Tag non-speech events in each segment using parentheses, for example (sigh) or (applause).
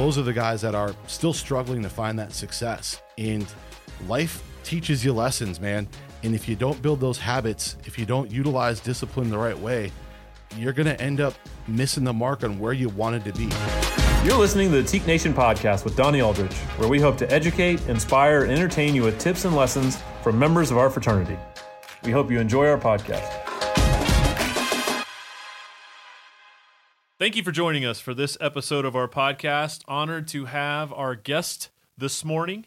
those are the guys that are still struggling to find that success. And life teaches you lessons, man. And if you don't build those habits, if you don't utilize discipline the right way, you're going to end up missing the mark on where you wanted to be. You're listening to the Teke Nation podcast with Donnie Aldrich, where we hope to educate, inspire, and entertain you with tips and lessons from members of our fraternity. We hope you enjoy our podcast. Thank you for joining us for this episode of our podcast. Honored to have our guest this morning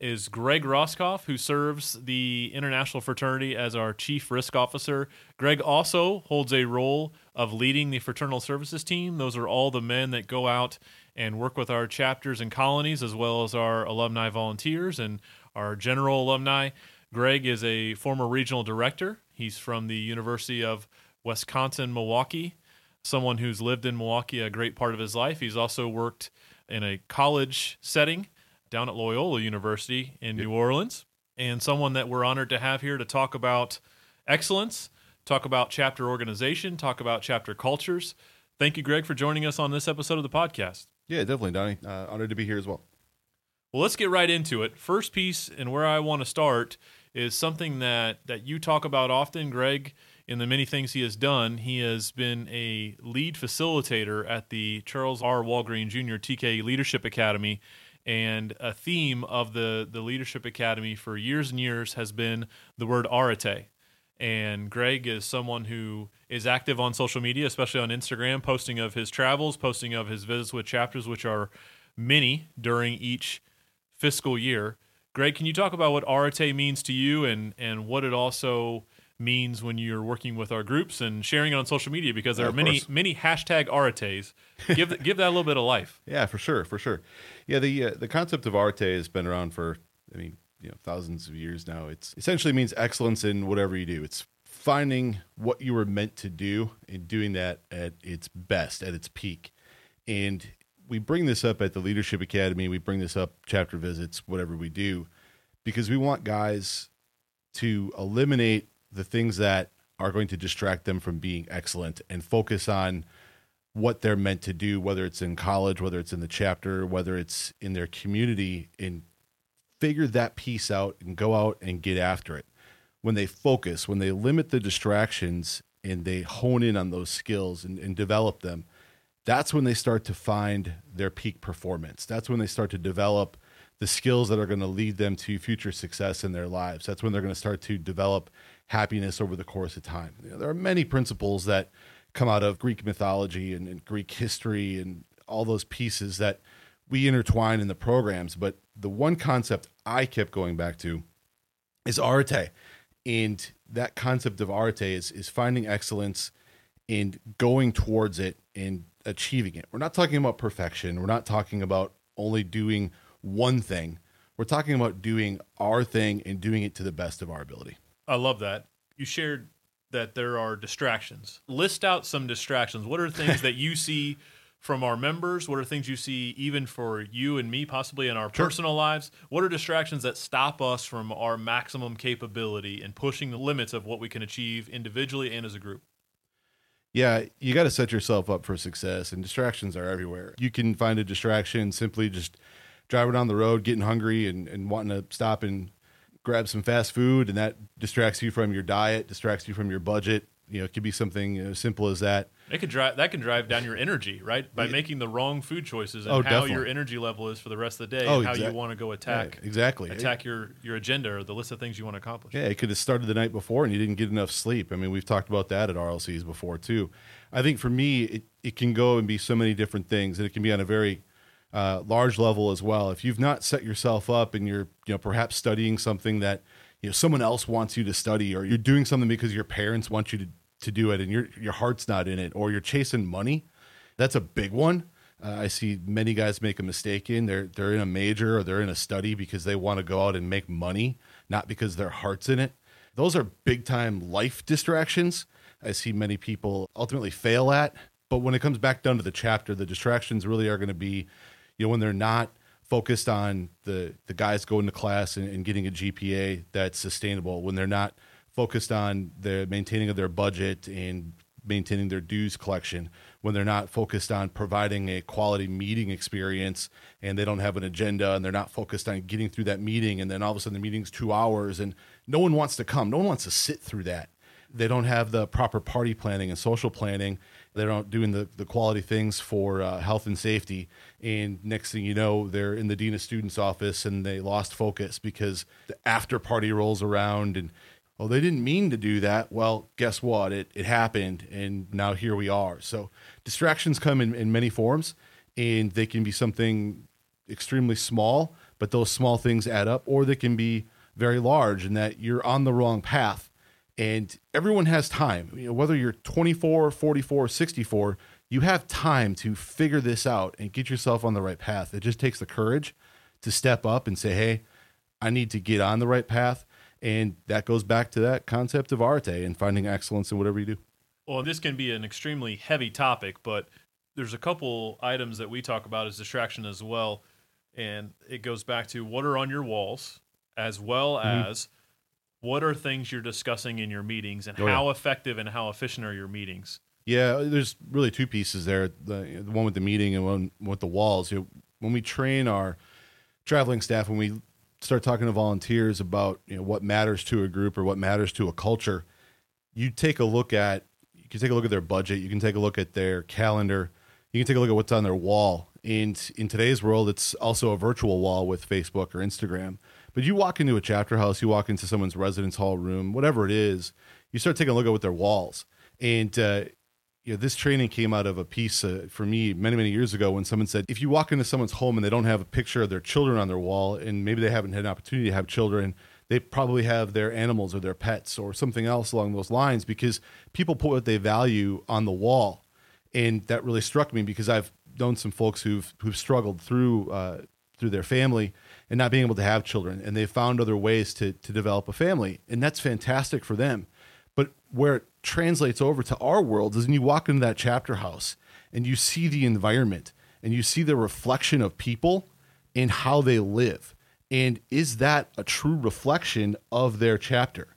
is Greg Roskoff, who serves the international fraternity as our chief risk officer. Greg also holds a role of leading the fraternal services team. Those are all the men that go out and work with our chapters and colonies, as well as our alumni volunteers and our general alumni. Greg is a former regional director. He's from the University of Wisconsin Milwaukee, someone who's lived in Milwaukee a great part of his life. He's also worked in a college setting down at Loyola University in New Orleans, and someone that we're honored to have here to talk about excellence, talk about chapter organization, talk about chapter cultures. Thank you, Greg, for joining us on this episode of the podcast. Yeah, definitely, Donnie. Uh, honored to be here as well. Well, let's get right into it. First piece, and where I want to start, is something that that you talk about often, Greg. In the many things he has done, he has been a lead facilitator at the Charles R. Walgreen Jr. TK Leadership Academy and a theme of the the leadership academy for years and years has been the word arete and greg is someone who is active on social media especially on instagram posting of his travels posting of his visits with chapters which are many during each fiscal year greg can you talk about what arete means to you and and what it also means when you're working with our groups and sharing it on social media because there Yeah, are many course. many hashtag aretes give (laughs) give that a little bit of life Yeah, for sure, for sure. Yeah, the uh, the concept of arete has been around for, I mean, you know, thousands of years now. It's essentially means excellence in whatever you do. It's finding what you were meant to do and doing that at its best, at its peak. And we bring this up at the Leadership Academy. We bring this up chapter visits, whatever we do, because we want guys to eliminate the things that are going to distract them from being excellent and focus on what they're meant to do, whether it's in college, whether it's in the chapter, whether it's in their community, and figure that piece out and go out and get after it. When they focus, when they limit the distractions and they hone in on those skills and, and develop them, that's when they start to find their peak performance. That's when they start to develop the skills that are going to lead them to future success in their lives. That's when they're going to start to develop happiness over the course of time. You know, there are many principles that come out of Greek mythology and, and Greek history and all those pieces that we intertwine in the programs. But the one concept I kept going back to is arete. And that concept of arete is, is finding excellence and going towards it and achieving it. We're not talking about perfection. We're not talking about only doing one thing. We're talking about doing our thing and doing it to the best of our ability. I love that. You shared that there are distractions. List out some distractions. What are things that you see from our members? What are things you see even for you and me, possibly in our personal lives? What are distractions that stop us from our maximum capability and pushing the limits of what we can achieve individually and as a group? Yeah, you got to set yourself up for success, and distractions are everywhere. You can find a distraction simply just driving down the road, getting hungry, and, and wanting to stop and grab some fast food, and that distracts you from your diet, distracts you from your budget. You know, it could be something as simple as that. It could drive that can drive down your energy, right? By making the wrong food choices and Oh, how definitely. your energy level is for the rest of the day Oh, and how you want to go attack Yeah, exactly. attack your your agenda or the list of things you want to accomplish. Yeah, it could have started the night before and you didn't get enough sleep. I mean, we've talked about that at RLCs before too. I think for me, it, it can go and be so many different things, and it can be on a very uh, large level as well. If you've not set yourself up and you're, you know, perhaps studying something that you know someone else wants you to study, or you're doing something because your parents want you to to do it, and your your heart's not in it, or you're chasing money, that's a big one. Uh, I see many guys make a mistake in they're they're in a major or they're in a study because they want to go out and make money, not because their heart's in it. Those are big time life distractions. I see many people ultimately fail at. But when it comes back down to the chapter, the distractions really are going to be, you know, when they're not focused on the the guys going to class and, and getting a GPA that's sustainable, when they're not focused on the maintaining of their budget and maintaining their dues collection, when they're not focused on providing a quality meeting experience and they don't have an agenda and they're not focused on getting through that meeting and then all of a sudden the meeting's two hours and no one wants to come. No one wants to sit through that. They don't have the proper party planning and social planning. They're not doing the, the quality things for uh, health and safety. And next thing you know, they're in the dean of students office and they lost focus because the after party rolls around and oh, they didn't mean to do that. Well, guess what? It, it happened, and now here we are. So distractions come in, in many forms, and they can be something extremely small, but those small things add up, or they can be very large, and that you're on the wrong path. And everyone has time. You know, whether you're 24, 44, 64, you have time to figure this out and get yourself on the right path. It just takes the courage to step up and say, hey, I need to get on the right path and that goes back to that concept of arete and finding excellence in whatever you do. Well, this can be an extremely heavy topic, but there's a couple items that we talk about as distraction as well. And it goes back to what are on your walls, as well mm-hmm. as what are things you're discussing in your meetings and oh, how yeah. effective and how efficient are your meetings. Yeah, there's really two pieces there the, the one with the meeting and one with the walls. You know, when we train our traveling staff, when we start talking to volunteers about you know what matters to a group or what matters to a culture, you take a look at you can take a look at their budget, you can take a look at their calendar, you can take a look at what's on their wall. And in today's world, it's also a virtual wall with Facebook or Instagram. But you walk into a chapter house, you walk into someone's residence hall room, whatever it is, you start taking a look at what their walls. And uh, you know, this training came out of a piece uh, for me many, many years ago when someone said, if you walk into someone's home and they don't have a picture of their children on their wall, and maybe they haven't had an opportunity to have children, they probably have their animals or their pets or something else along those lines because people put what they value on the wall. And that really struck me because I've known some folks who've who've struggled through uh, through their family and not being able to have children, and they've found other ways to to develop a family, and that's fantastic for them. But where it translates over to our world is when you walk into that chapter house and you see the environment and you see the reflection of people and how they live. And is that a true reflection of their chapter?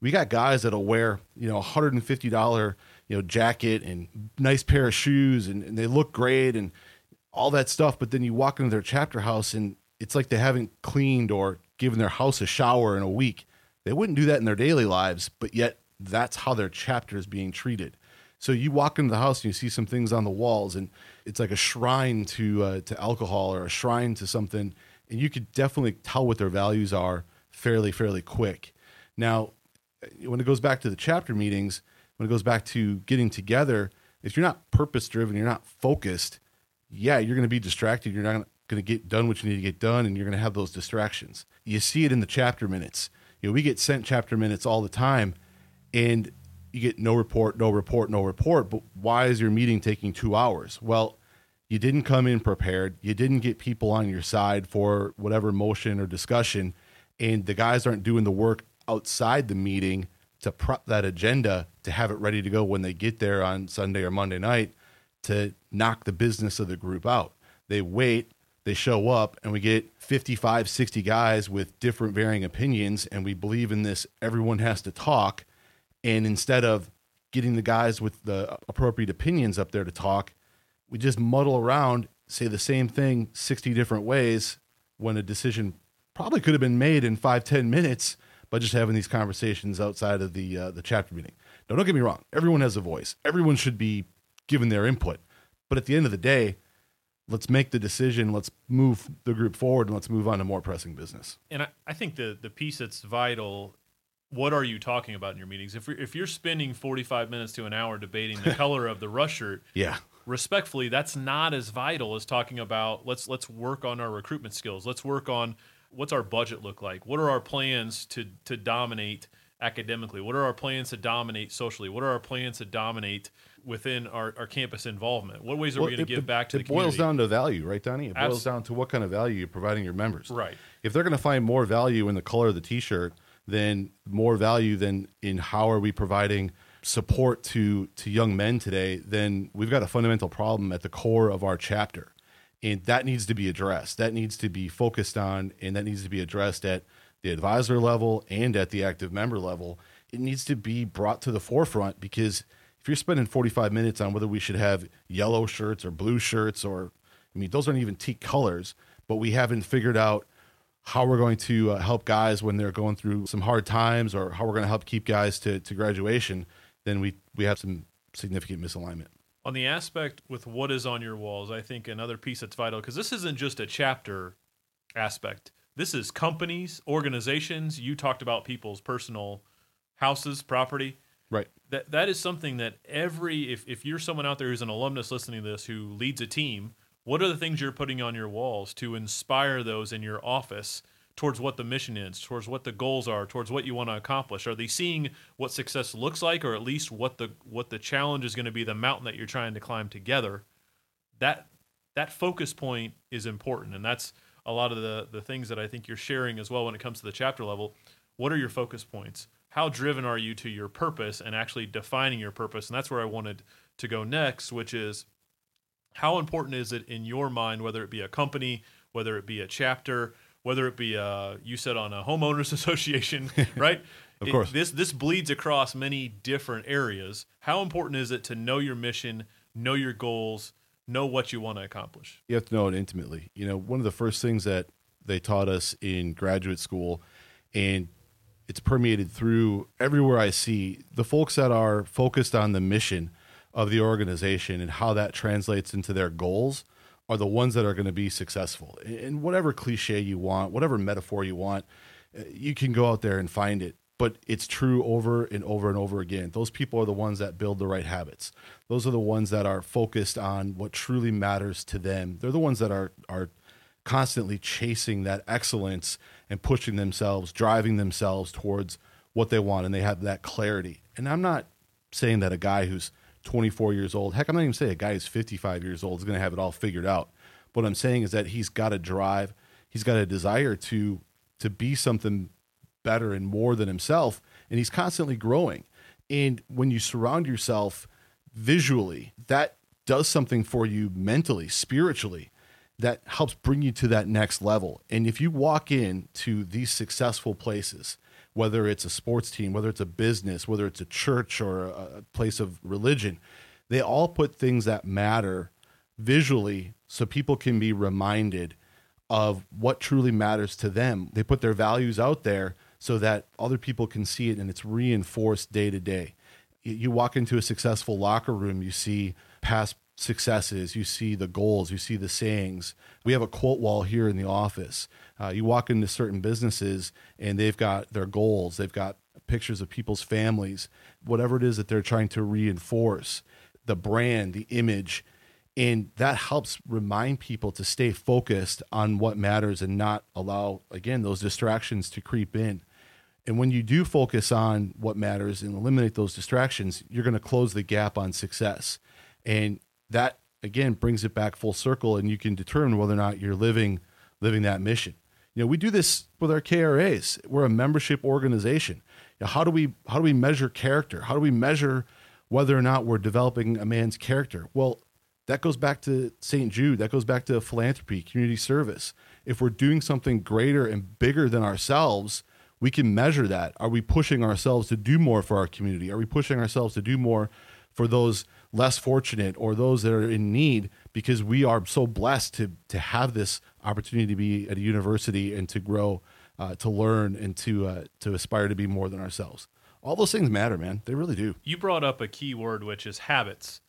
We got guys that'll wear, you know, $150, you know, jacket and nice pair of shoes and, and they look great and all that stuff. But then you walk into their chapter house and it's like they haven't cleaned or given their house a shower in a week. They wouldn't do that in their daily lives, but yet that's how their chapter is being treated. So you walk into the house and you see some things on the walls, and it's like a shrine to uh, to alcohol or a shrine to something, and you could definitely tell what their values are fairly fairly quick. Now, when it goes back to the chapter meetings, when it goes back to getting together, if you're not purpose driven, you're not focused, yeah, you're going to be distracted. You're not going to get done what you need to get done, and you're going to have those distractions. You see it in the chapter minutes. You know, we get sent chapter minutes all the time and you get no report, no report, no report. But why is your meeting taking two hours? Well, you didn't come in prepared. You didn't get people on your side for whatever motion or discussion. And the guys aren't doing the work outside the meeting to prep that agenda to have it ready to go when they get there on Sunday or Monday night to knock the business of the group out. They wait, they show up, and we get 55, 60 guys with different varying opinions. And we believe in this everyone has to talk and instead of getting the guys with the appropriate opinions up there to talk, we just muddle around, say the same thing 60 different ways when a decision probably could have been made in five ten minutes by just having these conversations outside of the uh, the chapter meeting. Now, don't get me wrong. Everyone has a voice. Everyone should be given their input. But at the end of the day, let's make the decision. Let's move the group forward, and let's move on to more pressing business. And I, I think the the piece that's vital what are you talking about in your meetings? If if you're spending 45 minutes to an hour debating the (laughs) color of the rush shirt, yeah, respectfully, that's not as vital as talking about let's let's work on our recruitment skills. Let's work on what's our budget look like? What are our plans to to dominate academically? What are our plans to dominate socially? What are our plans to dominate within our, our campus involvement? What ways are well, we going to give back to it the community? It boils down to value, right, Donnie? It boils down to what kind of value you're providing your members. Right. If they're going to find more value in the color of the T-shirt then more value than in how are we providing support to to young men today, then we've got a fundamental problem at the core of our chapter. And that needs to be addressed. That needs to be focused on and that needs to be addressed at the advisor level and at the active member level. It needs to be brought to the forefront because if you're spending 45 minutes on whether we should have yellow shirts or blue shirts, or I mean, those aren't even Teke colors, but we haven't figured out how we're going to uh, help guys when they're going through some hard times or how we're going to help keep guys to, to graduation, then we, we have some significant misalignment. On the aspect with what is on your walls, I think another piece that's vital because this isn't just a chapter aspect. This is companies, organizations. You talked about people's personal houses, property. Right. That that is something that every if, if you're someone out there who's an alumnus listening to this who leads a team, what are the things you're putting on your walls to inspire those in your office towards what the mission is, towards what the goals are, towards what you want to accomplish? Are they seeing what success looks like or at least what the what the challenge is going to be, the mountain that you're trying to climb together? That that focus point is important and that's a lot of the the things that I think you're sharing as well when it comes to the chapter level. What are your focus points? How driven are you to your purpose and actually defining your purpose? And that's where I wanted to go next, which is how important is it in your mind, whether it be a company, whether it be a chapter, whether it be a, you said on a homeowners (laughs) association, (laughs) right? of course. It, this this bleeds across many different areas. How important is it to know your mission, know your goals, know what you want to accomplish? You have to know it intimately. You know, one of the first things that they taught us in graduate school, and it's permeated through everywhere I see the folks that are focused on the mission of the organization and how that translates into their goals are the ones that are going to be successful. And whatever cliche you want, whatever metaphor you want, uh, you can go out there and find it. But it's true over and over and over again. Those people are the ones that build the right habits. Those are the ones that are focused on what truly matters to them. They're the ones that are are constantly chasing that excellence and pushing themselves, driving themselves towards what they want, and they have that clarity. And I'm not saying that a guy who's 24 years old. Heck, I'm not even saying a guy who's 55 years old is going to have it all figured out. What I'm saying is that he's got a drive, he's got a desire to to be something better and more than himself, and he's constantly growing. And when you surround yourself visually, that does something for you mentally, spiritually, that helps bring you to that next level. And if you walk into these successful places whether it's a sports team, whether it's a business, whether it's a church or a place of religion, they all put things that matter visually so people can be reminded of what truly matters to them. They put their values out there so that other people can see it and it's reinforced day to day. You walk into a successful locker room, you see past successes, you see the goals, you see the sayings. We have a quote wall here in the office uh, you walk into certain businesses and they've got their goals, they've got pictures of people's families, whatever it is that they're trying to reinforce, the brand, the image. And that helps remind people to stay focused on what matters and not allow, again, those distractions to creep in. And when you do focus on what matters and eliminate those distractions, you're going to close the gap on success. And that, again, brings it back full circle, and you can determine whether or not you're living living that mission. You know, we do this with our KRAs. We're a membership organization. You know, how do we how do we measure character? How do we measure whether or not we're developing a man's character? Well, that goes back to St. Jude. That goes back to philanthropy, community service. If we're doing something greater and bigger than ourselves, we can measure that. Are we pushing ourselves to do more for our community? Are we pushing ourselves to do more for those less fortunate or those that are in need because we are so blessed to to have this opportunity to be at a university and to grow, uh, to learn, and to uh, to aspire to be more than ourselves. All those things matter, man. They really do. You brought up a key word, which is habits.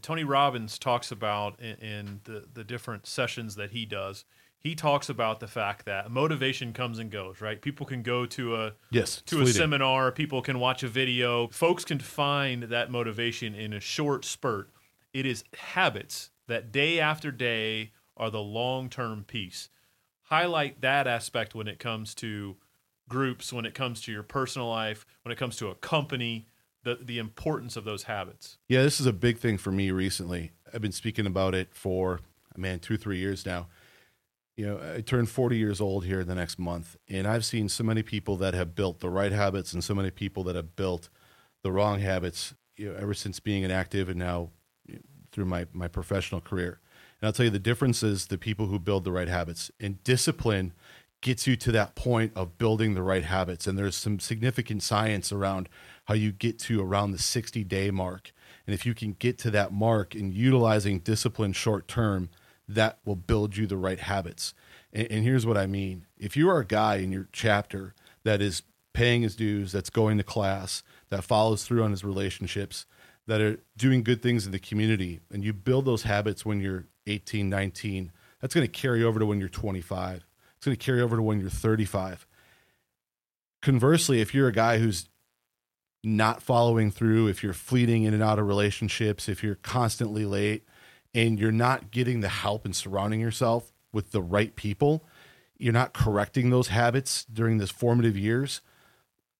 Tony Robbins talks about in, in the the different sessions that he does he talks about the fact that motivation comes and goes, right? People can go to a yes to a seminar, people can watch a video. Folks can find that motivation in a short spurt. It is habits that day after day are the long-term piece. Highlight that aspect when it comes to groups, when it comes to your personal life, when it comes to a company, the the importance of those habits. Yeah, this is a big thing for me recently. I've been speaking about it for man, 2 3 years now you know, I turned 40 years old here the next month, and I've seen so many people that have built the right habits and so many people that have built the wrong habits, you know, ever since being inactive and now you know, through my, my professional career. And I'll tell you the difference is the people who build the right habits and discipline gets you to that point of building the right habits. And there's some significant science around how you get to around the 60 day mark And if you can get to that mark in utilizing discipline short term, that will build you the right habits. And, and here's what I mean if you are a guy in your chapter that is paying his dues, that's going to class, that follows through on his relationships, that are doing good things in the community, and you build those habits when you're 18, 19, that's going to carry over to when you're 25. It's going to carry over to when you're 35. Conversely, if you're a guy who's not following through, if you're fleeting in and out of relationships, if you're constantly late, and you're not getting the help and surrounding yourself with the right people, you're not correcting those habits during this formative years.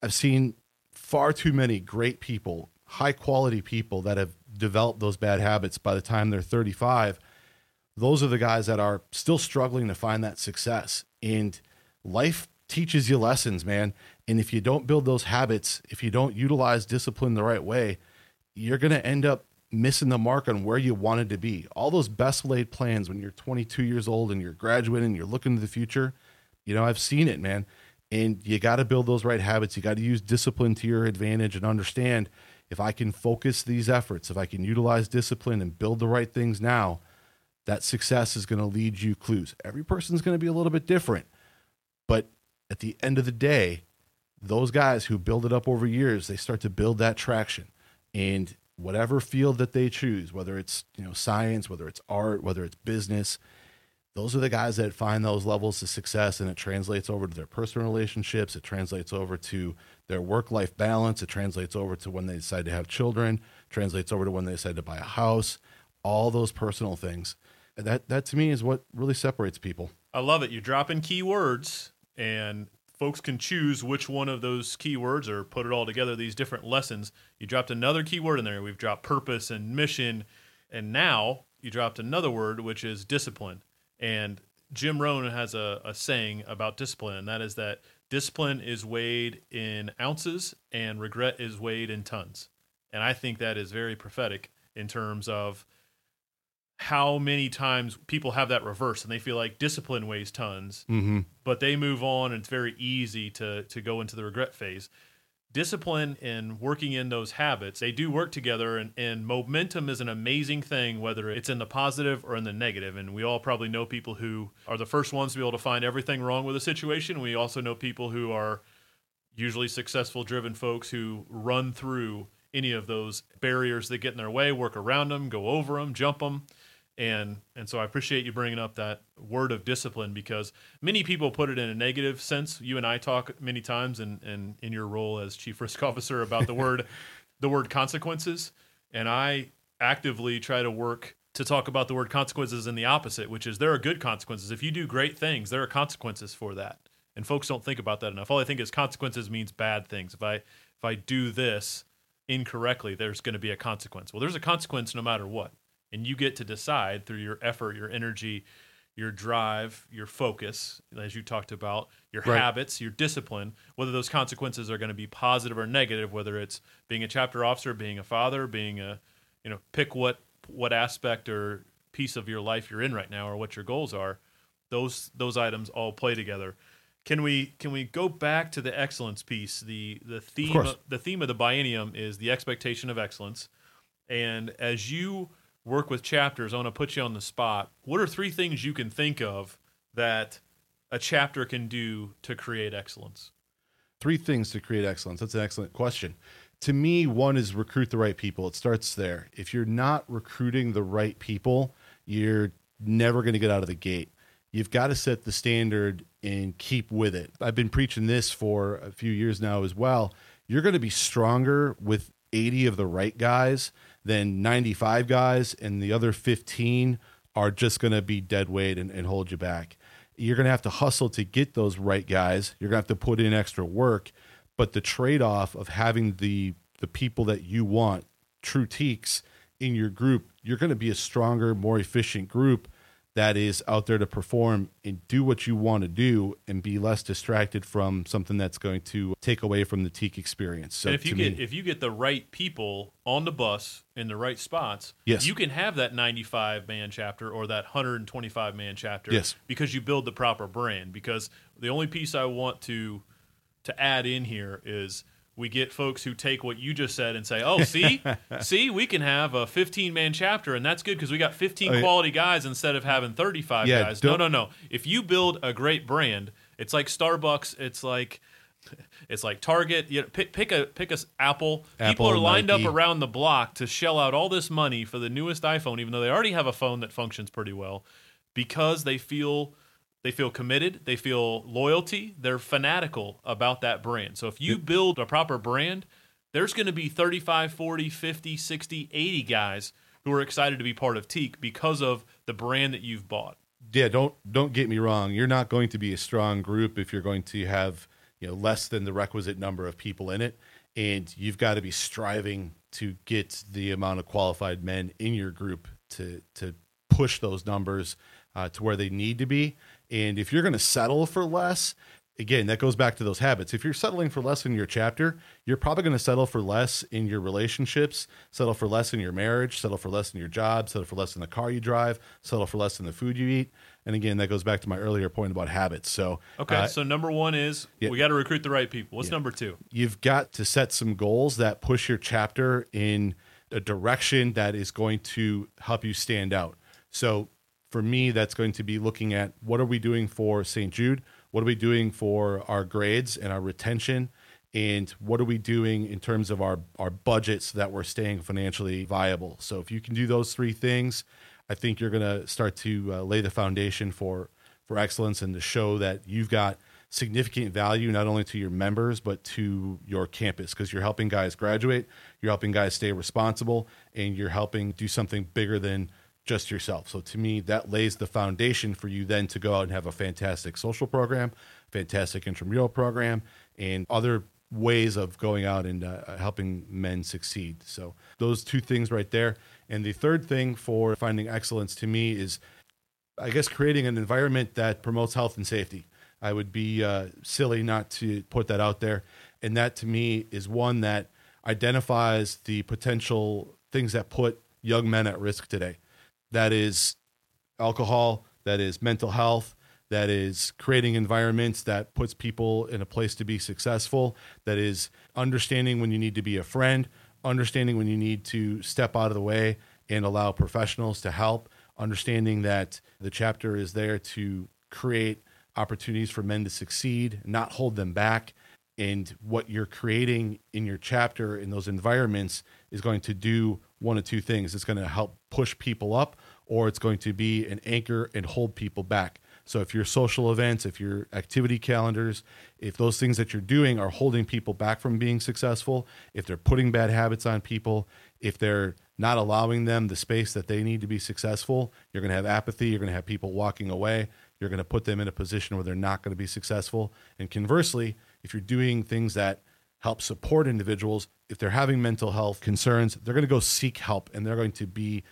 I've seen far too many great people, high quality people that have developed those bad habits by the time they're 35. Those are the guys that are still struggling to find that success. And life teaches you lessons, man. And if you don't build those habits, if you don't utilize discipline the right way, you're going to end up missing the mark on where you wanted to be. All those best laid plans when you're 22 years old and you're graduating, and you're looking to the future. You know, I've seen it, man. And you got to build those right habits. You got to use discipline to your advantage and understand if I can focus these efforts, if I can utilize discipline and build the right things now, that success is going to lead you clues. Every person's going to be a little bit different. But at the end of the day, those guys who build it up over years, they start to build that traction. And whatever field that they choose, whether it's you know science, whether it's art, whether it's business, those are the guys that find those levels of success, and it translates over to their personal relationships. It translates over to their work-life balance. It translates over to when they decide to have children. Translates over to when they decide to buy a house. All those personal things. That that to me is what really separates people. I love it. You're dropping key words and folks can choose which one of those keywords or put it all together these different lessons. You dropped another keyword in there. We've dropped purpose and mission. And now you dropped another word which is discipline. And jim rohn has a, a saying about discipline and that is that discipline is weighed in ounces and regret is weighed in tons. And i think that is very prophetic in terms of how many times people have that reverse and they feel like discipline weighs tons, mm-hmm. but they move on and it's very easy to to go into the regret phase. Discipline and working in those habits, they do work together and, and momentum is an amazing thing, whether it's in the positive or in the negative. And we all probably know people who are the first ones to be able to find everything wrong with a situation. We also know people who are usually successful driven folks who run through any of those barriers that get in their way, work around them, go over them, jump them and and so I appreciate you bringing up that word of discipline because many people put it in a negative sense. You and I talk many times, and in, in, in your role as chief risk (laughs) officer about the word (laughs) the word consequences, and I actively try to work to talk about the word consequences in the opposite, which is there are good consequences. If you do great things, there are consequences for that, and folks don't think about that enough. All I think is consequences means bad things. If I if I do this incorrectly, there's going to be a consequence. Well, there's a consequence no matter what and you get to decide through your effort, your energy, your drive, your focus, as you talked about, your right. habits, your discipline, whether those consequences are going to be positive or negative, whether it's being a chapter officer, being a father, being a, you know, pick what what aspect or piece of your life you're in right now or what your goals are. Those those items all play together. Can we can we go back to the excellence piece? The the theme of, the theme of the biennium is the expectation of excellence. And as you work with chapters, I want to put you on the spot. What are three things you can think of that a chapter can do to create excellence? Three things to create excellence. That's an excellent question. To me, one is recruit the right people. It starts there. If you're not recruiting the right people, you're never going to get out of the gate. You've got to set the standard and keep with it. I've been preaching this for a few years now as well. You're going to be stronger with 80 of the right guys then 95 guys and the other 15 are just going to be dead weight and, and hold you back. You're going to have to hustle to get those right guys. You're going to have to put in extra work, but the trade-off of having the the people that you want, true Tekes in your group, you're going to be a stronger, more efficient group that is out there to perform and do what you want to do and be less distracted from something that's going to take away from the Teke experience. So and if you get me, if you get the right people on the bus in the right spots, yes. you can have that 95 man chapter or that 125 man chapter yes. because you build the proper brand because the only piece I want to to add in here is we get folks who take what you just said and say, "Oh, see, (laughs) see, we can have a 15 man chapter, and that's good because we got 15 Oh, yeah. quality guys instead of having 35 Yeah, guys." No, no, no. If you build a great brand, it's like Starbucks. It's like it's like Target. You know, pick pick a pick a Apple. People are lined Nike. up around the block to shell out all this money for the newest iPhone, even though they already have a phone that functions pretty well, because they feel they feel committed, they feel loyalty, they're fanatical about that brand. So if you build a proper brand, there's going to be 35, 40, 50, 60, 80 guys who are excited to be part of Teke because of the brand that you've bought. yeah don't don't get me wrong. You're not going to be a strong group if you're going to have you know less than the requisite number of people in it. And you've got to be striving to get the amount of qualified men in your group to to push those numbers uh, to where they need to be and if you're going to settle for less again that goes back to those habits if you're settling for less in your chapter you're probably going to settle for less in your relationships settle for less in your marriage settle for less in your job settle for less in the car you drive settle for less in the food you eat and again that goes back to my earlier point about habits so Okay, uh, so number one is yeah. we got to recruit the right people. What's number two? you've got to set some goals that push your chapter in a direction that is going to help you stand out. So for me, that's going to be looking at what are we doing for St. Jude? What are we doing for our grades and our retention? And what are we doing in terms of our, our budget so that we're staying financially viable? So if you can do those three things, I think you're going to start to uh, lay the foundation for for excellence and to show that you've got significant value not only to your members but to your campus because you're helping guys graduate, you're helping guys stay responsible, and you're helping do something bigger than just yourself. So to me, that lays the foundation for you then to go out and have a fantastic social program, fantastic intramural program, and other ways of going out and uh, helping men succeed. So those two things right there. And the third thing for finding excellence to me is I guess creating an environment that promotes health and safety. I would be uh, silly not to put that out there. And that to me is one that identifies the potential things that put young men at risk today. That is alcohol, that is mental health, that is creating environments that puts people in a place to be successful, that is understanding when you need to be a friend, understanding when you need to step out of the way and allow professionals to help, understanding that the chapter is there to create opportunities for men to succeed, not hold them back. And what you're creating in your chapter in those environments is going to do one of two things. It's going to help push people up, or it's going to be an anchor and hold people back. So if your social events, if your activity calendars, if those things that you're doing are holding people back from being successful, if they're putting bad habits on people, if they're not allowing them the space that they need to be successful, you're going to have apathy, you're going to have people walking away, you're going to put them in a position where they're not going to be successful. And conversely, if you're doing things that help support individuals, if they're having mental health concerns, they're going to go seek help and they're going to be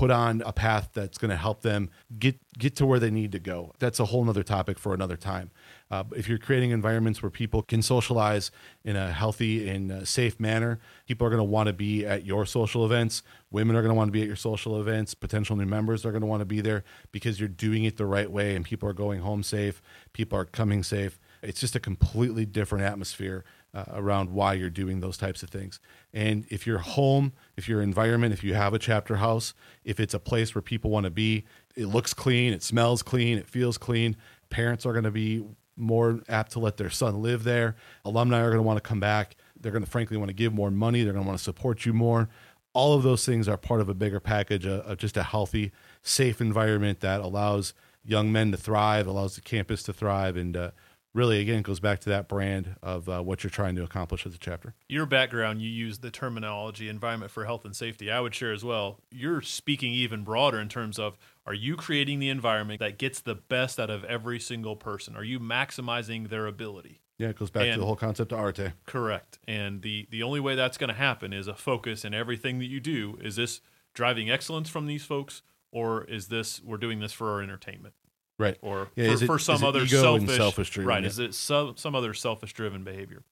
put on a path that's going to help them get get to where they need to go. That's a whole nother topic for another time. Uh, if you're creating environments where people can socialize in a healthy and safe manner, people are going to want to be at your social events. Women are going to want to be at your social events. Potential new members are going to want to be there because you're doing it the right way and people are going home safe. People are coming safe. It's just a completely different atmosphere uh, around why you're doing those types of things. And if your home, if your environment, if you have a chapter house, if it's a place where people want to be, it looks clean, it smells clean, it feels clean, parents are going to be more apt to let their son live there. Alumni are going to want to come back. They're going to frankly want to give more money. They're going to want to support you more. All of those things are part of a bigger package of, of just a healthy, safe environment that allows young men to thrive, allows the campus to thrive, and uh, really, again, it goes back to that brand of uh, what you're trying to accomplish as a chapter. Your background, you use the terminology environment for health and safety. I would share as well. You're speaking even broader in terms of are you creating the environment that gets the best out of every single person? Are you maximizing their ability? Yeah, it goes back to the whole concept of arete. Correct. And the the only way that's going to happen is a focus in everything that you do. Is this driving excellence from these folks, or is this we're doing this for our entertainment, Right. or Yeah, for, it- for some other selfish, selfish driven? right? Yeah. Is it some some other selfish driven behavior?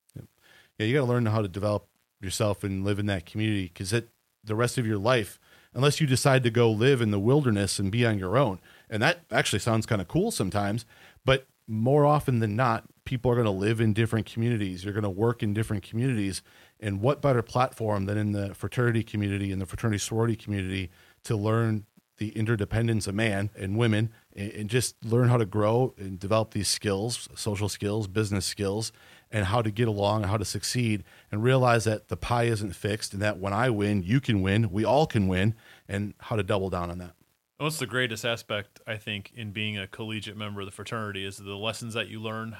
Yeah, you got to learn how to develop yourself and live in that community because it the rest of your life, unless you decide to go live in the wilderness and be on your own, and that actually sounds kind of cool sometimes, but more often than not, people are going to live in different communities. You're going to work in different communities. And what better platform than in the fraternity community, and the fraternity sorority community, to learn the interdependence of man and women and, just learn how to grow and develop these skills, social skills, business skills, and how to get along and how to succeed and realize that the pie isn't fixed and that when I win, you can win, we all can win, and how to double down on that. What's the greatest aspect, I think, in being a collegiate member of the fraternity is the lessons that you learn.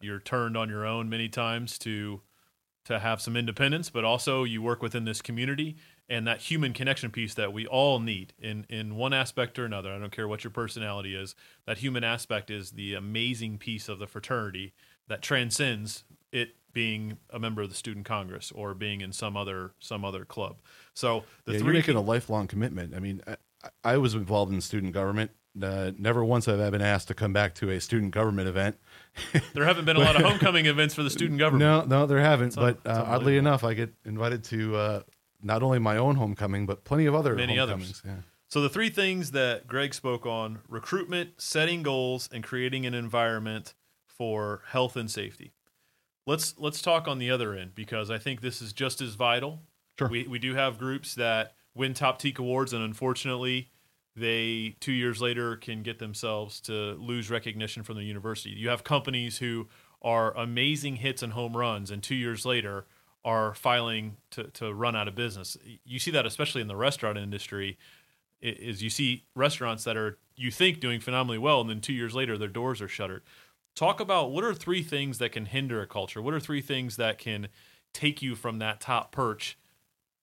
You're turned on your own many times to to have some independence, but also you work within this community and that human connection piece that we all need in in one aspect or another. I don't care what your personality is. That human aspect is the amazing piece of the fraternity that transcends it being a member of the student congress or being in some other some other club. So the yeah, you're making a lifelong commitment. I mean, I, I was involved in student government. Uh, never once have I been asked to come back to a student government event. (laughs) there haven't been a lot of (laughs) homecoming events for the student government. No, no, there haven't. but uh, oddly enough, I get invited to uh, not only my own homecoming, but plenty of other many others. Yeah. So the three things that Greg spoke on: recruitment, setting goals, and creating an environment for health and safety. Let's let's talk on the other end because I think this is just as vital. Sure. We we do have groups that win top Teke awards, and unfortunately, they two years later can get themselves to lose recognition from the university. You have companies who are amazing hits and home runs, and two years later are filing to, to run out of business. You see that especially in the restaurant industry. Is you see restaurants that are you think doing phenomenally well, and then two years later their doors are shuttered. Talk about what are three things that can hinder a culture. What are three things that can take you from that top perch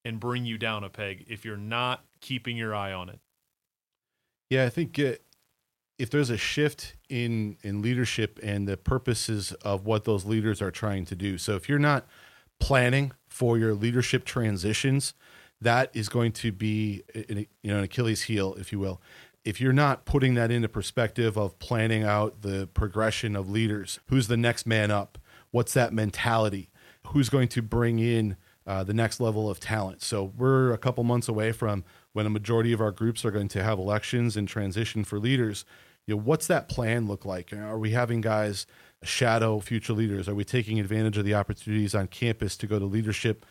and bring you down a peg if you're not keeping your eye on it. Yeah, I think uh, if there's a shift in in leadership and the purposes of what those leaders are trying to do. So if you're not planning for your leadership transitions, that is going to be an, you know an Achilles heel, if you will. If you're not putting that into perspective of planning out the progression of leaders, who's the next man up? What's that mentality? Who's going to bring in uh, the next level of talent. So we're a couple months away from when a majority of our groups are going to have elections and transition for leaders. You know, what's that plan look like? Are we having guys shadow future leaders? Are we taking advantage of the opportunities on campus to go to leadership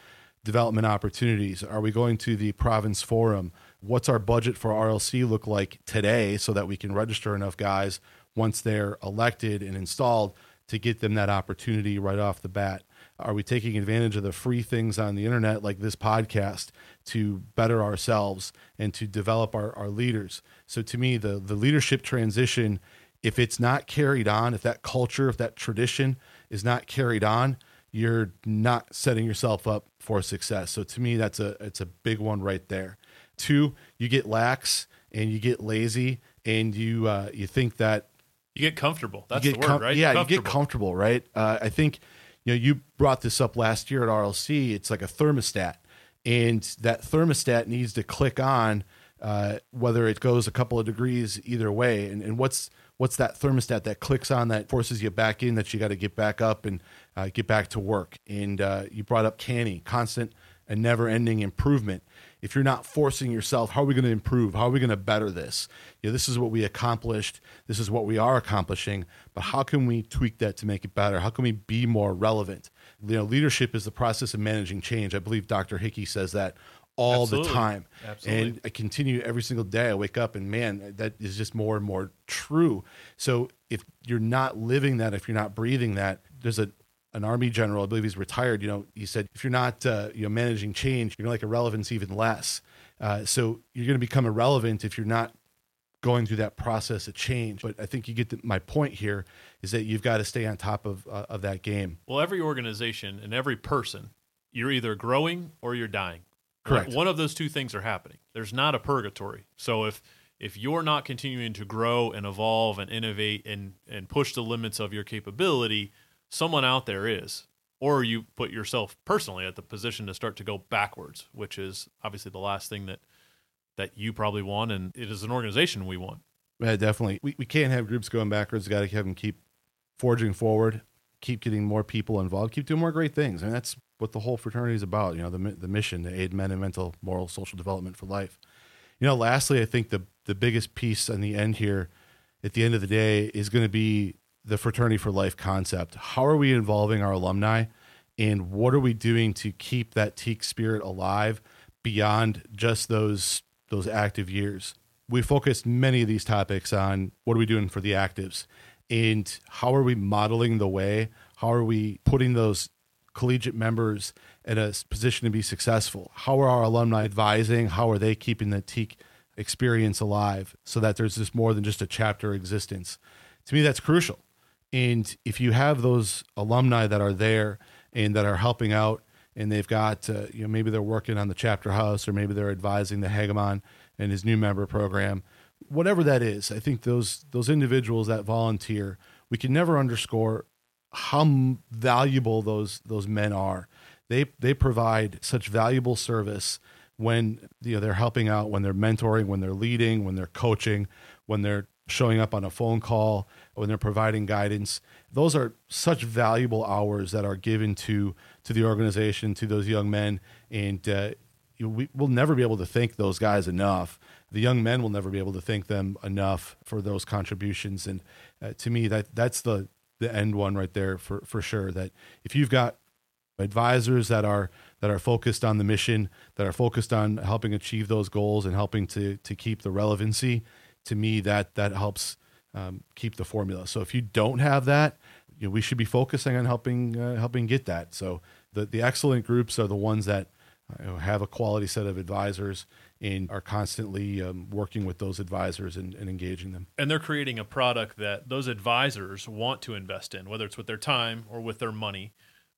development opportunities? Are we going to the province forum? What's our budget for RLC look like today so that we can register enough guys once they're elected and installed to get them that opportunity right off the bat? Are we taking advantage of the free things on the internet like this podcast to better ourselves and to develop our, our leaders? So to me, the the leadership transition, if it's not carried on, if that culture, if that tradition is not carried on, you're not setting yourself up for success. So to me, that's a it's a big one right there. Two, you get lax and you get lazy and you uh, you think that you get comfortable. That's the word, com- right? Yeah, you get comfortable, right? Uh, I think you know, you brought this up last year at RLC. It's like a thermostat, and that thermostat needs to click on uh, whether it goes a couple of degrees either way. And, and what's what's that thermostat that clicks on that forces you back in that you got to get back up and uh, get back to work. And uh, you brought up CANI, constant and never ending improvement if you're not forcing yourself, how are we going to improve? How are we going to better this? You know, this is what we accomplished. This is what we are accomplishing. But how can we tweak that to make it better? How can we be more relevant? You know, leadership is the process of managing change. I believe Dr. Hickey says that all Absolutely. the time. Absolutely. And I continue every single day. I wake up and man, that is just more and more true. So if you're not living that, if you're not breathing that, there's a an army general, I believe he's retired. You know, he said if you're not uh, you know managing change, you're to like irrelevance even less. Uh, so you're going to become irrelevant if you're not going through that process of change. But I think you get the, my point here is that you've got to stay on top of uh, of that game. Well, every organization and every person, you're either growing or you're dying. Correct. One of those two things are happening. There's not a purgatory. So if if you're not continuing to grow and evolve and innovate and and push the limits of your capability, someone out there is or you put yourself personally at the position to start to go backwards which is obviously the last thing that that you probably want and it is an organization we want yeah definitely we, we can't have groups going backwards got to have them keep forging forward keep getting more people involved keep doing more great things and that's what the whole fraternity is about you know the, the mission to aid men in mental moral social development for life you know lastly i think the the biggest piece on the end here at the end of the day is going to be the fraternity for life concept. How are we involving our alumni and what are we doing to keep that Teke spirit alive beyond just those those active years? We focused many of these topics on what are we doing for the actives and how are we modeling the way? How are we putting those collegiate members in a position to be successful? How are our alumni advising? How are they keeping the Teke experience alive so that there's this more than just a chapter existence? To me, that's crucial. And if you have those alumni that are there and that are helping out, and they've got, uh, you know, maybe they're working on the chapter house or maybe they're advising the Hegemon and his new member program, whatever that is, I think those those individuals that volunteer, we can never underscore how valuable those those men are. They they provide such valuable service when you know they're helping out, when they're mentoring, when they're leading, when they're coaching, when they're showing up on a phone call, when they're providing guidance. Those are such valuable hours that are given to to the organization, to those young men, and uh, we, will never be able to thank those guys enough. The young men will never be able to thank them enough for those contributions. And uh, to me, that that's the the end one right there for for sure. That if you've got advisors that are that are focused on the mission, that are focused on helping achieve those goals and helping to to keep the relevancy, to me that that helps um, keep the formula. So if you don't have that, you know, we should be focusing on helping uh, helping get that. So the the excellent groups are the ones that have a quality set of advisors and are constantly um, working with those advisors and, and, engaging them. And they're creating a product that those advisors want to invest in, whether it's with their time or with their money.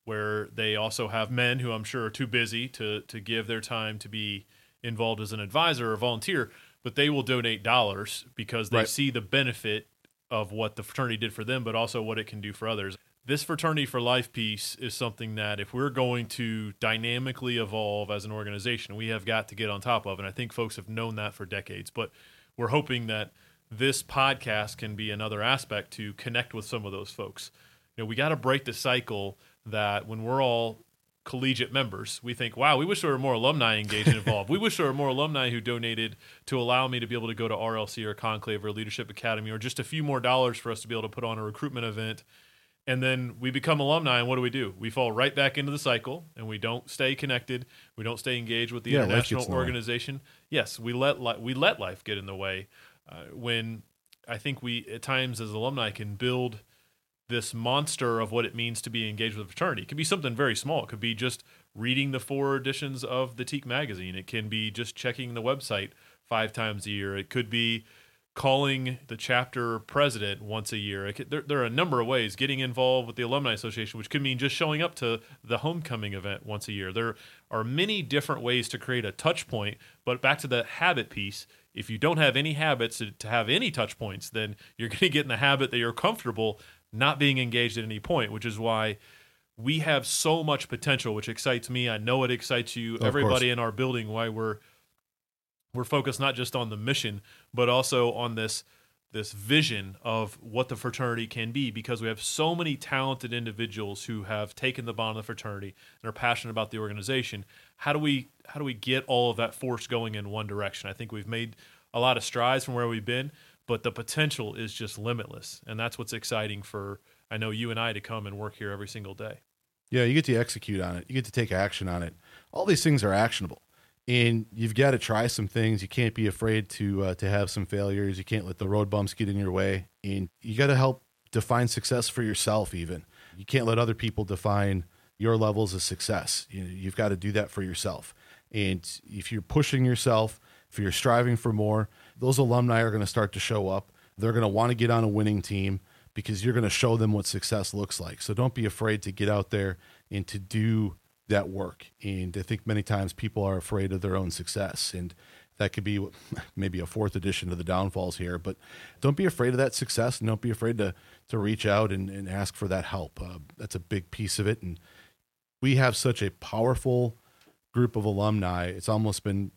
Where they also have men who I'm sure are too busy to to give their time to be involved as an advisor or volunteer, but they will donate dollars because they right. see the benefit of what the fraternity did for them, but also what it can do for others this fraternity for life piece is something that if we're going to dynamically evolve as an organization we have got to get on top of and i think folks have known that for decades. But we're hoping that this podcast can be another aspect to connect with some of those folks. You know we got to break the cycle that when we're all collegiate members we think wow we wish there were more alumni engaged and involved. We wish there were more alumni who donated to allow me to be able to go to rlc or conclave or leadership academy or just a few more dollars for us to be able to put on a recruitment event and then we become alumni and what do we do? We fall right back into the cycle and we don't stay connected. We don't stay engaged with the yeah, international organization. Yes we let li- we let life get in the way uh, when i think we at times as alumni can build this monster of what it means to be engaged with a fraternity. It could be something very small. It could be just reading the four editions of the Teke magazine. It can be just checking the website five times a year. It could be calling the chapter president once a year. There, there, are a number of ways getting involved with the alumni association, which could mean just showing up to the homecoming event once a year. There are many different ways to create a touch point. But back to the habit piece, if you don't have any habits to, to have any touch points, then you're (laughs) going to get in the habit that you're comfortable not being engaged at any point, which is why we have so much potential, which excites me. I know it excites you, everybody in our building, why we're we're focused not just on the mission, but also on this this vision of what the fraternity can be because we have so many talented individuals who have taken the bond of the fraternity and are passionate about the organization. How do we how do we get all of that force going in one direction? I think we've made a lot of strides from where we've been but the potential is just limitless and that's what's exciting for i know you and i to come and work here every single day. Yeah you get to execute on it. You get to take action on it. All these things are actionable and you've got to try some things. You can't be afraid to uh, to have some failures. You can't let the road bumps get in your way, and you got to help define success for yourself. Even you can't let other people define your levels of success. You know, you've got to do that for yourself. And if you're pushing yourself, if you're striving for more, those alumni are going to start to show up. They're going to want to get on a winning team because you're going to show them what success looks like. So don't be afraid to get out there and to do that work. And I think many times people are afraid of their own success. And that could be (laughs) maybe a fourth addition to the downfalls here. But don't be afraid of that success and don't be afraid to, to reach out and, and ask for that help. Uh, that's a big piece of it. And we have such a powerful group of alumni. It's almost been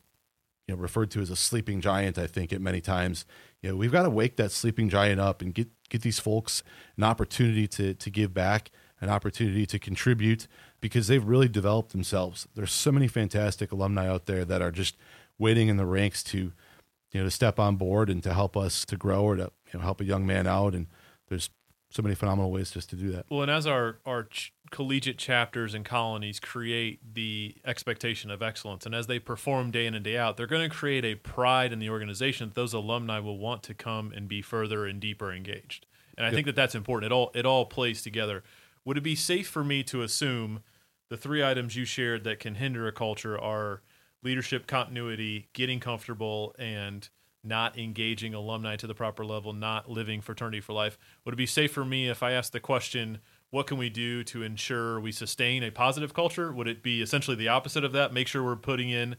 you know, referred to as a sleeping giant, I think, at many times. You know, we've got to wake that sleeping giant up and get, get these folks an opportunity to, to give back, an opportunity to contribute, because they've really developed themselves. There's so many fantastic alumni out there that are just waiting in the ranks to, you know, to step on board and to help us to grow or to you know, help a young man out. And there's so many phenomenal ways just to do that. Well, and as our our ch- collegiate chapters and colonies create the expectation of excellence, and as they perform day in and day out, they're going to create a pride in the organization that those alumni will want to come and be further and deeper engaged. And I Yep. think that that's important. It all it all plays together. Would it be safe for me to assume the three items you shared that can hinder a culture are leadership continuity, getting comfortable, and not engaging alumni to the proper level, not living fraternity for life. Would it be safe for me if I asked the question, what can we do to ensure we sustain a positive culture? Would it be essentially the opposite of that? Make sure we're putting in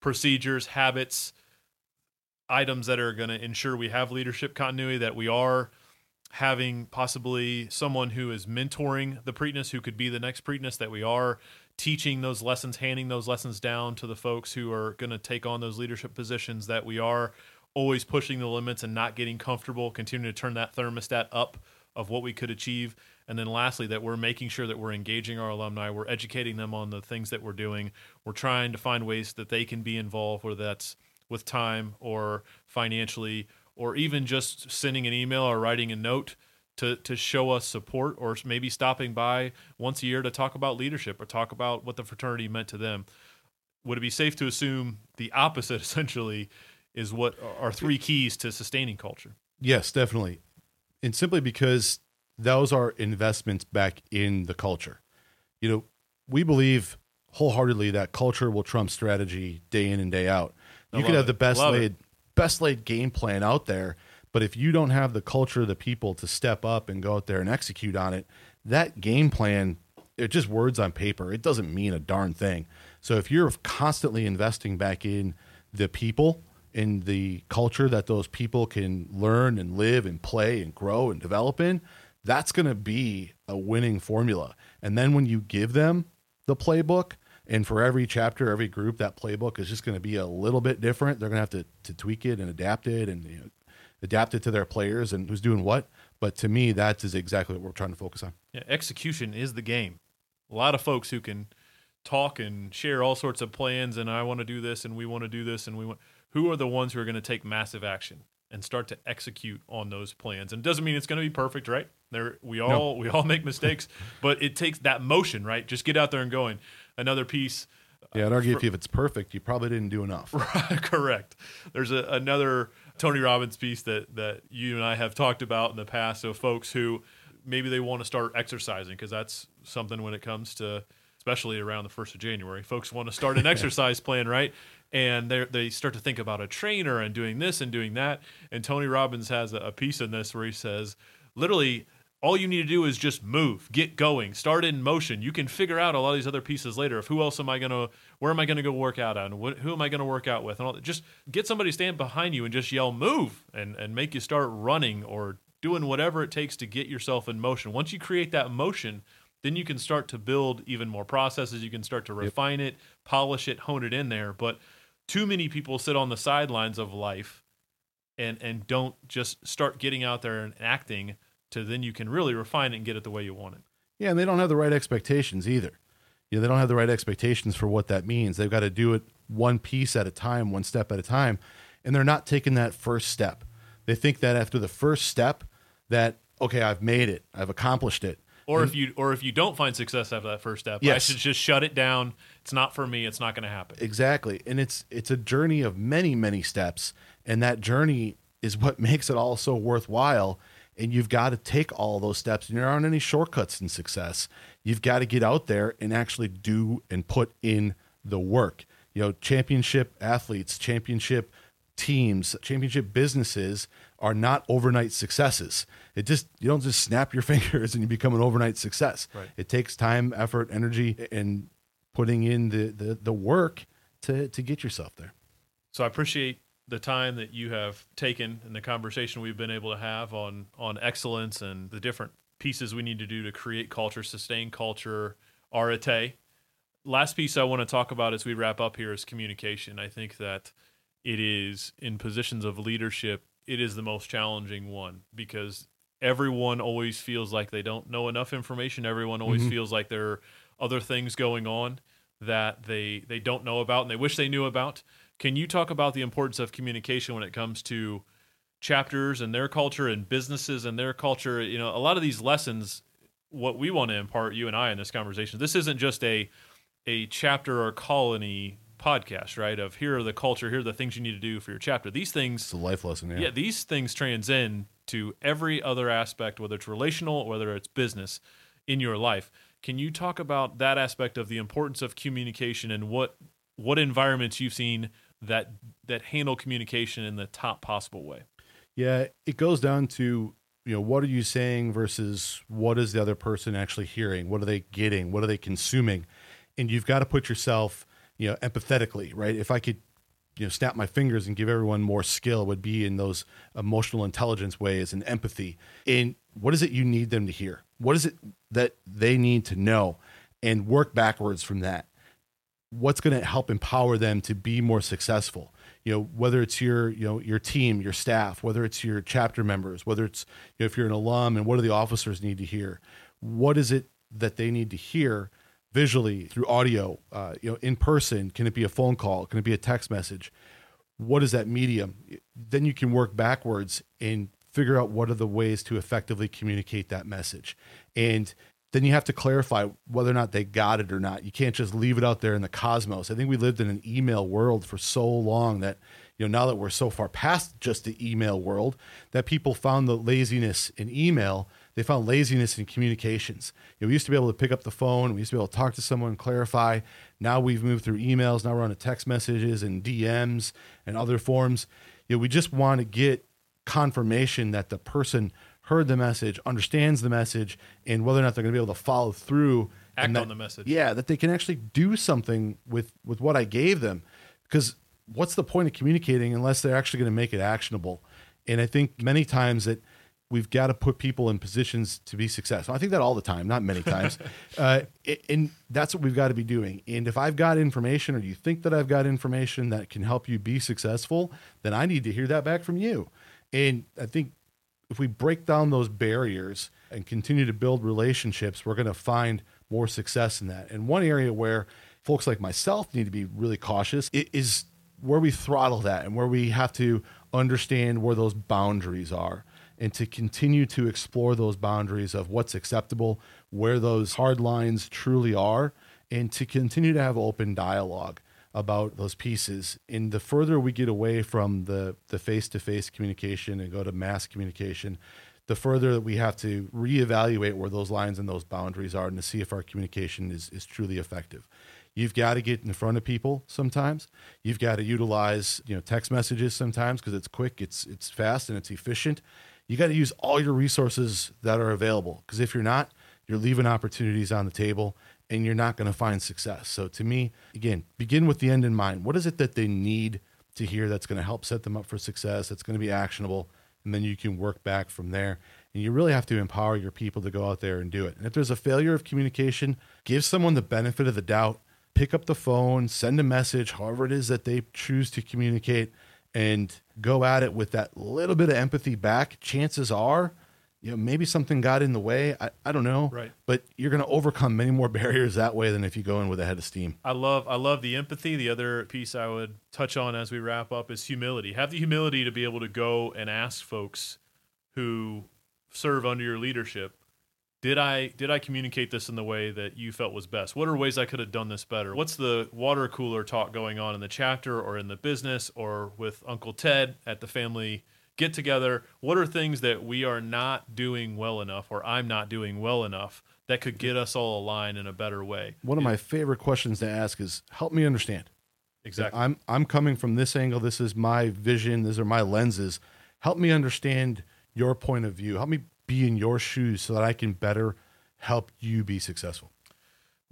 procedures, habits, items that are going to ensure we have leadership continuity, that we are having possibly someone who is mentoring the Prytanis who could be the next Prytanis, that we are teaching those lessons, handing those lessons down to the folks who are going to take on those leadership positions, that we are always pushing the limits and not getting comfortable, continuing to turn that thermostat up of what we could achieve. And then lastly, that we're making sure that we're engaging our alumni, we're educating them on the things that we're doing, we're trying to find ways that they can be involved, whether that's with time or financially, or even just sending an email or writing a note to, to show us support, or maybe stopping by once a year to talk about leadership or talk about what the fraternity meant to them. Would it be safe to assume the opposite (laughs) essentially is what are three keys to sustaining culture? Yes, definitely. And simply because those are investments back in the culture. You know, we believe wholeheartedly that culture will trump strategy day in and day out. You could love have the best Love it. Best laid game plan out there, but if you don't have the culture, of the people to step up and go out there and execute on it, that game plan it's just words on paper. It doesn't mean a darn thing. So if you're constantly investing back in the people, in the culture that those people can learn and live and play and grow and develop in, that's going to be a winning formula. And then when you give them the playbook, and for every chapter, every group, that playbook is just going to be a little bit different. They're going to have to, to tweak it and adapt it and you know, adapt it to their players and who's doing what. But to me, that is exactly what we're trying to focus on. Yeah, execution is the game. A lot of folks who can talk and share all sorts of plans and I want to do this and we want to do this and we want who are the ones who are going to take massive action and start to execute on those plans. And it doesn't mean it's going to be perfect, right? There we all we all (laughs) make mistakes, but it takes that motion, right? Just get out there and going. Another piece uh, Yeah, I'd argue if if it's perfect, you probably didn't do enough. (laughs) Correct. There's a, another Tony Robbins piece that that you and I have talked about in the past. So folks who maybe they want to start exercising because that's something when it comes to especially around the first of January, folks want to start an (laughs) exercise plan, right? And they they start to think about a trainer and doing this and doing that. And Tony Robbins has a, a piece in this where he says, literally. All you need to do is just move, get going, start in motion. You can figure out a lot of these other pieces later of who else am I going to, where am I going to go work out on, what, who am I going to work out with, and all that. Just get somebody to stand behind you and just yell move and and make you start running or doing whatever it takes to get yourself in motion. Once you create that motion, then you can start to build even more processes. You can start to refine it, polish it, hone it in there. But too many people sit on the sidelines of life and and don't just start getting out there and acting to then you can really refine it and get it the way you want it. Yeah, and they don't have the right expectations either. You know, they don't have the right expectations for what that means. They've got to do it one piece at a time, one step at a time, and they're not taking that first step. They think that after the first step, that okay, I've made it, I've accomplished it. Or if you or if you don't find success after that first step, I Yes. should just shut it down. It's not for me. It's not going to happen. Exactly. And it's it's a journey of many, many steps. And that journey is what (laughs) makes it all so worthwhile. And you've got to take all those steps. And there aren't any shortcuts in success. You've got to get out there and actually do and put in the work. You know, championship athletes, championship teams, championship businesses are not overnight successes. It just you don't just snap your (laughs) fingers and you become an overnight success. Right. It takes time, effort, energy, and putting in the the, the work to to get yourself there. So I appreciate the time that you have taken and the conversation we've been able to have on on excellence and the different pieces we need to do to create culture, sustain culture, arete. Last piece I want to talk about as we wrap up here is communication. I think that it is in positions of leadership, it is the most challenging one because everyone always feels like they don't know enough information. Everyone always mm-hmm. feels like there are other things going on that they they don't know about and they wish they knew about. Can you talk about the importance of communication when it comes to chapters and their culture and businesses and their culture. You know, a lot of these lessons, what we want to impart, you and I, in this conversation, this isn't just a a chapter or colony podcast, right? Of here are the culture, here are the things you need to do for your chapter. These things, It's a life lesson. Yeah. yeah, these things transcend to every other aspect, whether it's relational whether it's business in your life. Can you talk about that aspect of the importance of communication and what what environments you've seen that that handle communication in the top possible way? Yeah, it goes down to you know what are you saying versus what is the other person actually hearing? What are they getting? What are they consuming? And you've got to put yourself you know empathetically, right? If I could you know snap my fingers and give everyone more skill, would be in those emotional intelligence ways and empathy. And what is it you need them to hear? What is it that they need to know? And work backwards from that what's going to help empower them to be more successful? You know whether it's your you know your team your staff whether it's your chapter members whether it's you know, if you're an alum and what do the officers need to hear? What is it that they need to hear visually through audio? Uh, you know in person can it be a phone call? Can it be a text message? What is that medium? Then you can work backwards and figure out what are the ways to effectively communicate that message. And then you have to clarify whether or not they got it or not. You can't just leave it out there in the cosmos. I think we lived in an email world for so long that, you know, now that we're so far past just the email world, that people found the laziness in email. They found laziness in communications. You know, we used to be able to pick up the phone. We used to be able to talk to someone, and clarify. Now we've moved through emails. Now we're on to text messages and DMs and other forms. You know, we just want to get confirmation that the person heard the message, understands the message, and whether or not they're going to be able to follow through. Act and that- on the message. Yeah, that they can actually do something with with what I gave them. Because what's the point of communicating unless they're actually going to make it actionable? And I think many times that we've got to put people in positions to be successful. I think that all the time, not many times. (laughs) uh, and that's what we've got to be doing. And if I've got information or you think that I've got information that can help you be successful, then I need to hear that back from you. And I think if we break down those barriers and continue to build relationships, we're going to find more success in that. And one area where folks like myself need to be really cautious is where we throttle that and where we have to understand where those boundaries are and to continue to explore those boundaries of what's acceptable, where those hard lines truly are, and to continue to have open dialogue about those pieces. And the further we get away from the the face to face communication and go to mass communication, the further that we have to reevaluate where those lines and those boundaries are and to see if our communication is, is truly effective. You've got to get in front of people sometimes. You've got to utilize, you know, text messages sometimes because it's quick, it's it's fast and it's efficient. You got to use all your resources that are available because if you're not, you're leaving opportunities on the table and you're not going to find success. So to me, again, begin with the end in mind. What is it that they need to hear that's going to help set them up for success, that's going to be actionable, and then you can work back from there. And you really have to empower your people to go out there and do it. And if there's a failure of communication, give someone the benefit of the doubt. Pick up the phone, send a message, however it is that they choose to communicate, and go at it with that little bit of empathy back. Chances are, you know, maybe something got in the way. I, I don't know. Right. But you're going to overcome many more (laughs) barriers that way than if you go in with a head of steam. I love I love the empathy. The other piece I would touch on as we wrap up is humility. Have the humility to be able to go and ask folks who serve under your leadership, did I did I communicate this in the way that you felt was best? What are ways I could have done this better? What's the water cooler talk going on in the chapter or in the business or with Uncle Ted at the family get together? What are things that we are not doing well enough or I'm not doing well enough that could get us all aligned in a better way? One of my favorite questions to ask is help me understand. Exactly. I'm I'm coming from this angle. This is my vision. These are my lenses. Help me understand your point of view. Help me be in your shoes so that I can better help you be successful.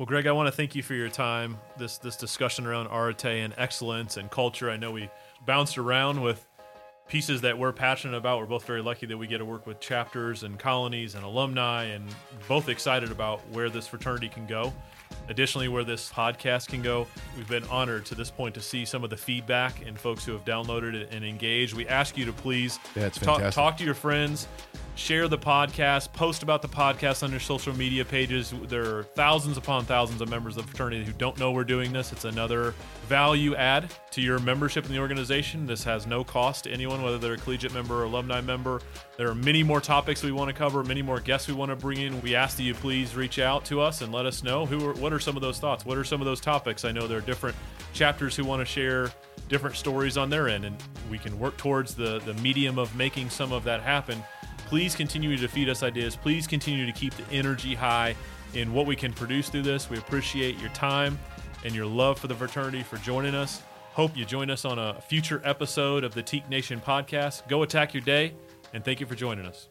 Well, Greg, I want to thank you for your time. This this discussion around arete and excellence and culture. I know we bounced around with pieces that we're passionate about. We're both very lucky that we get to work with chapters and colonies and alumni, and both excited about where this fraternity can go. Additionally where this podcast can go. We've been honored to this point to see some of the feedback and folks who have downloaded it and engaged. We ask you to please Yeah, talk, talk to your friends, share the podcast, post about the podcast on your social media pages. There are thousands upon thousands of members of the fraternity who don't know we're doing this. It's another value add to your membership in the organization. This has no cost to anyone, whether they're a collegiate member or alumni member. There are many more topics we want to cover, many more guests we want to bring in. We ask that you please reach out to us and let us know who are, what are some of those thoughts? What are some of those topics? I know there are different chapters who want to share different stories on their end, and we can work towards the, the medium of making some of that happen. Please continue to feed us ideas. Please continue to keep the energy high in what we can produce through this. We appreciate your time and your love for the fraternity for joining us. Hope you join us on a future episode of the Teke Nation podcast. Go attack your day, and thank you for joining us.